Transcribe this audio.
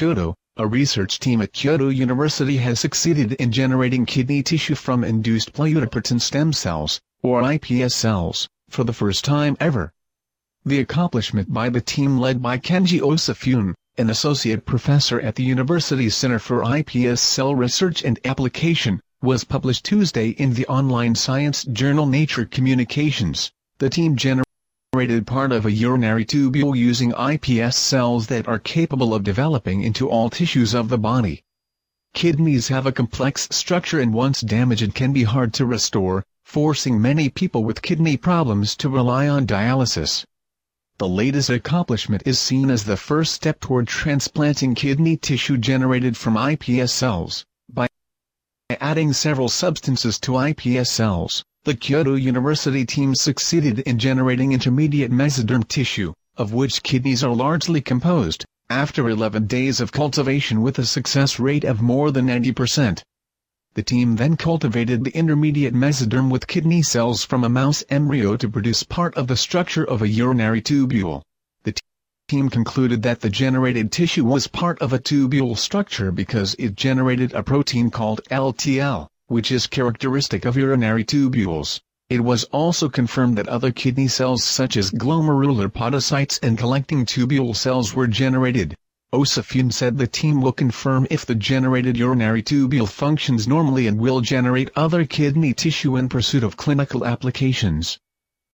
Kyoto, a research team at Kyoto University has succeeded in generating kidney tissue from induced pluripotent stem cells, or iPS cells, for the first time ever. The accomplishment by the team led by Kenji Osafune, an associate professor at the university's Center for iPS Cell Research and Application, was published Tuesday in the online science journal Nature Communications. The team generated part of a urinary tubule using iPS cells that are capable of developing into all tissues of the body. Kidneys have a complex structure and once damaged can be hard to restore, forcing many people with kidney problems to rely on dialysis. The latest accomplishment is seen as the first step toward transplanting kidney tissue generated from iPS cells. By adding several substances to iPS cells, the Kyoto University team succeeded in generating intermediate mesoderm tissue, of which kidneys are largely composed, after 11 days of cultivation with a success rate of more than 90%. The team then cultivated the intermediate mesoderm with kidney cells from a mouse embryo to produce part of the structure of a urinary tubule. The team concluded that the generated tissue was part of a tubule structure because it generated a protein called LTL, which is characteristic of urinary tubules. It was also confirmed that other kidney cells such as glomerular podocytes and collecting tubule cells were generated. Osafune said the team will confirm if the generated urinary tubule functions normally and will generate other kidney tissue in pursuit of clinical applications.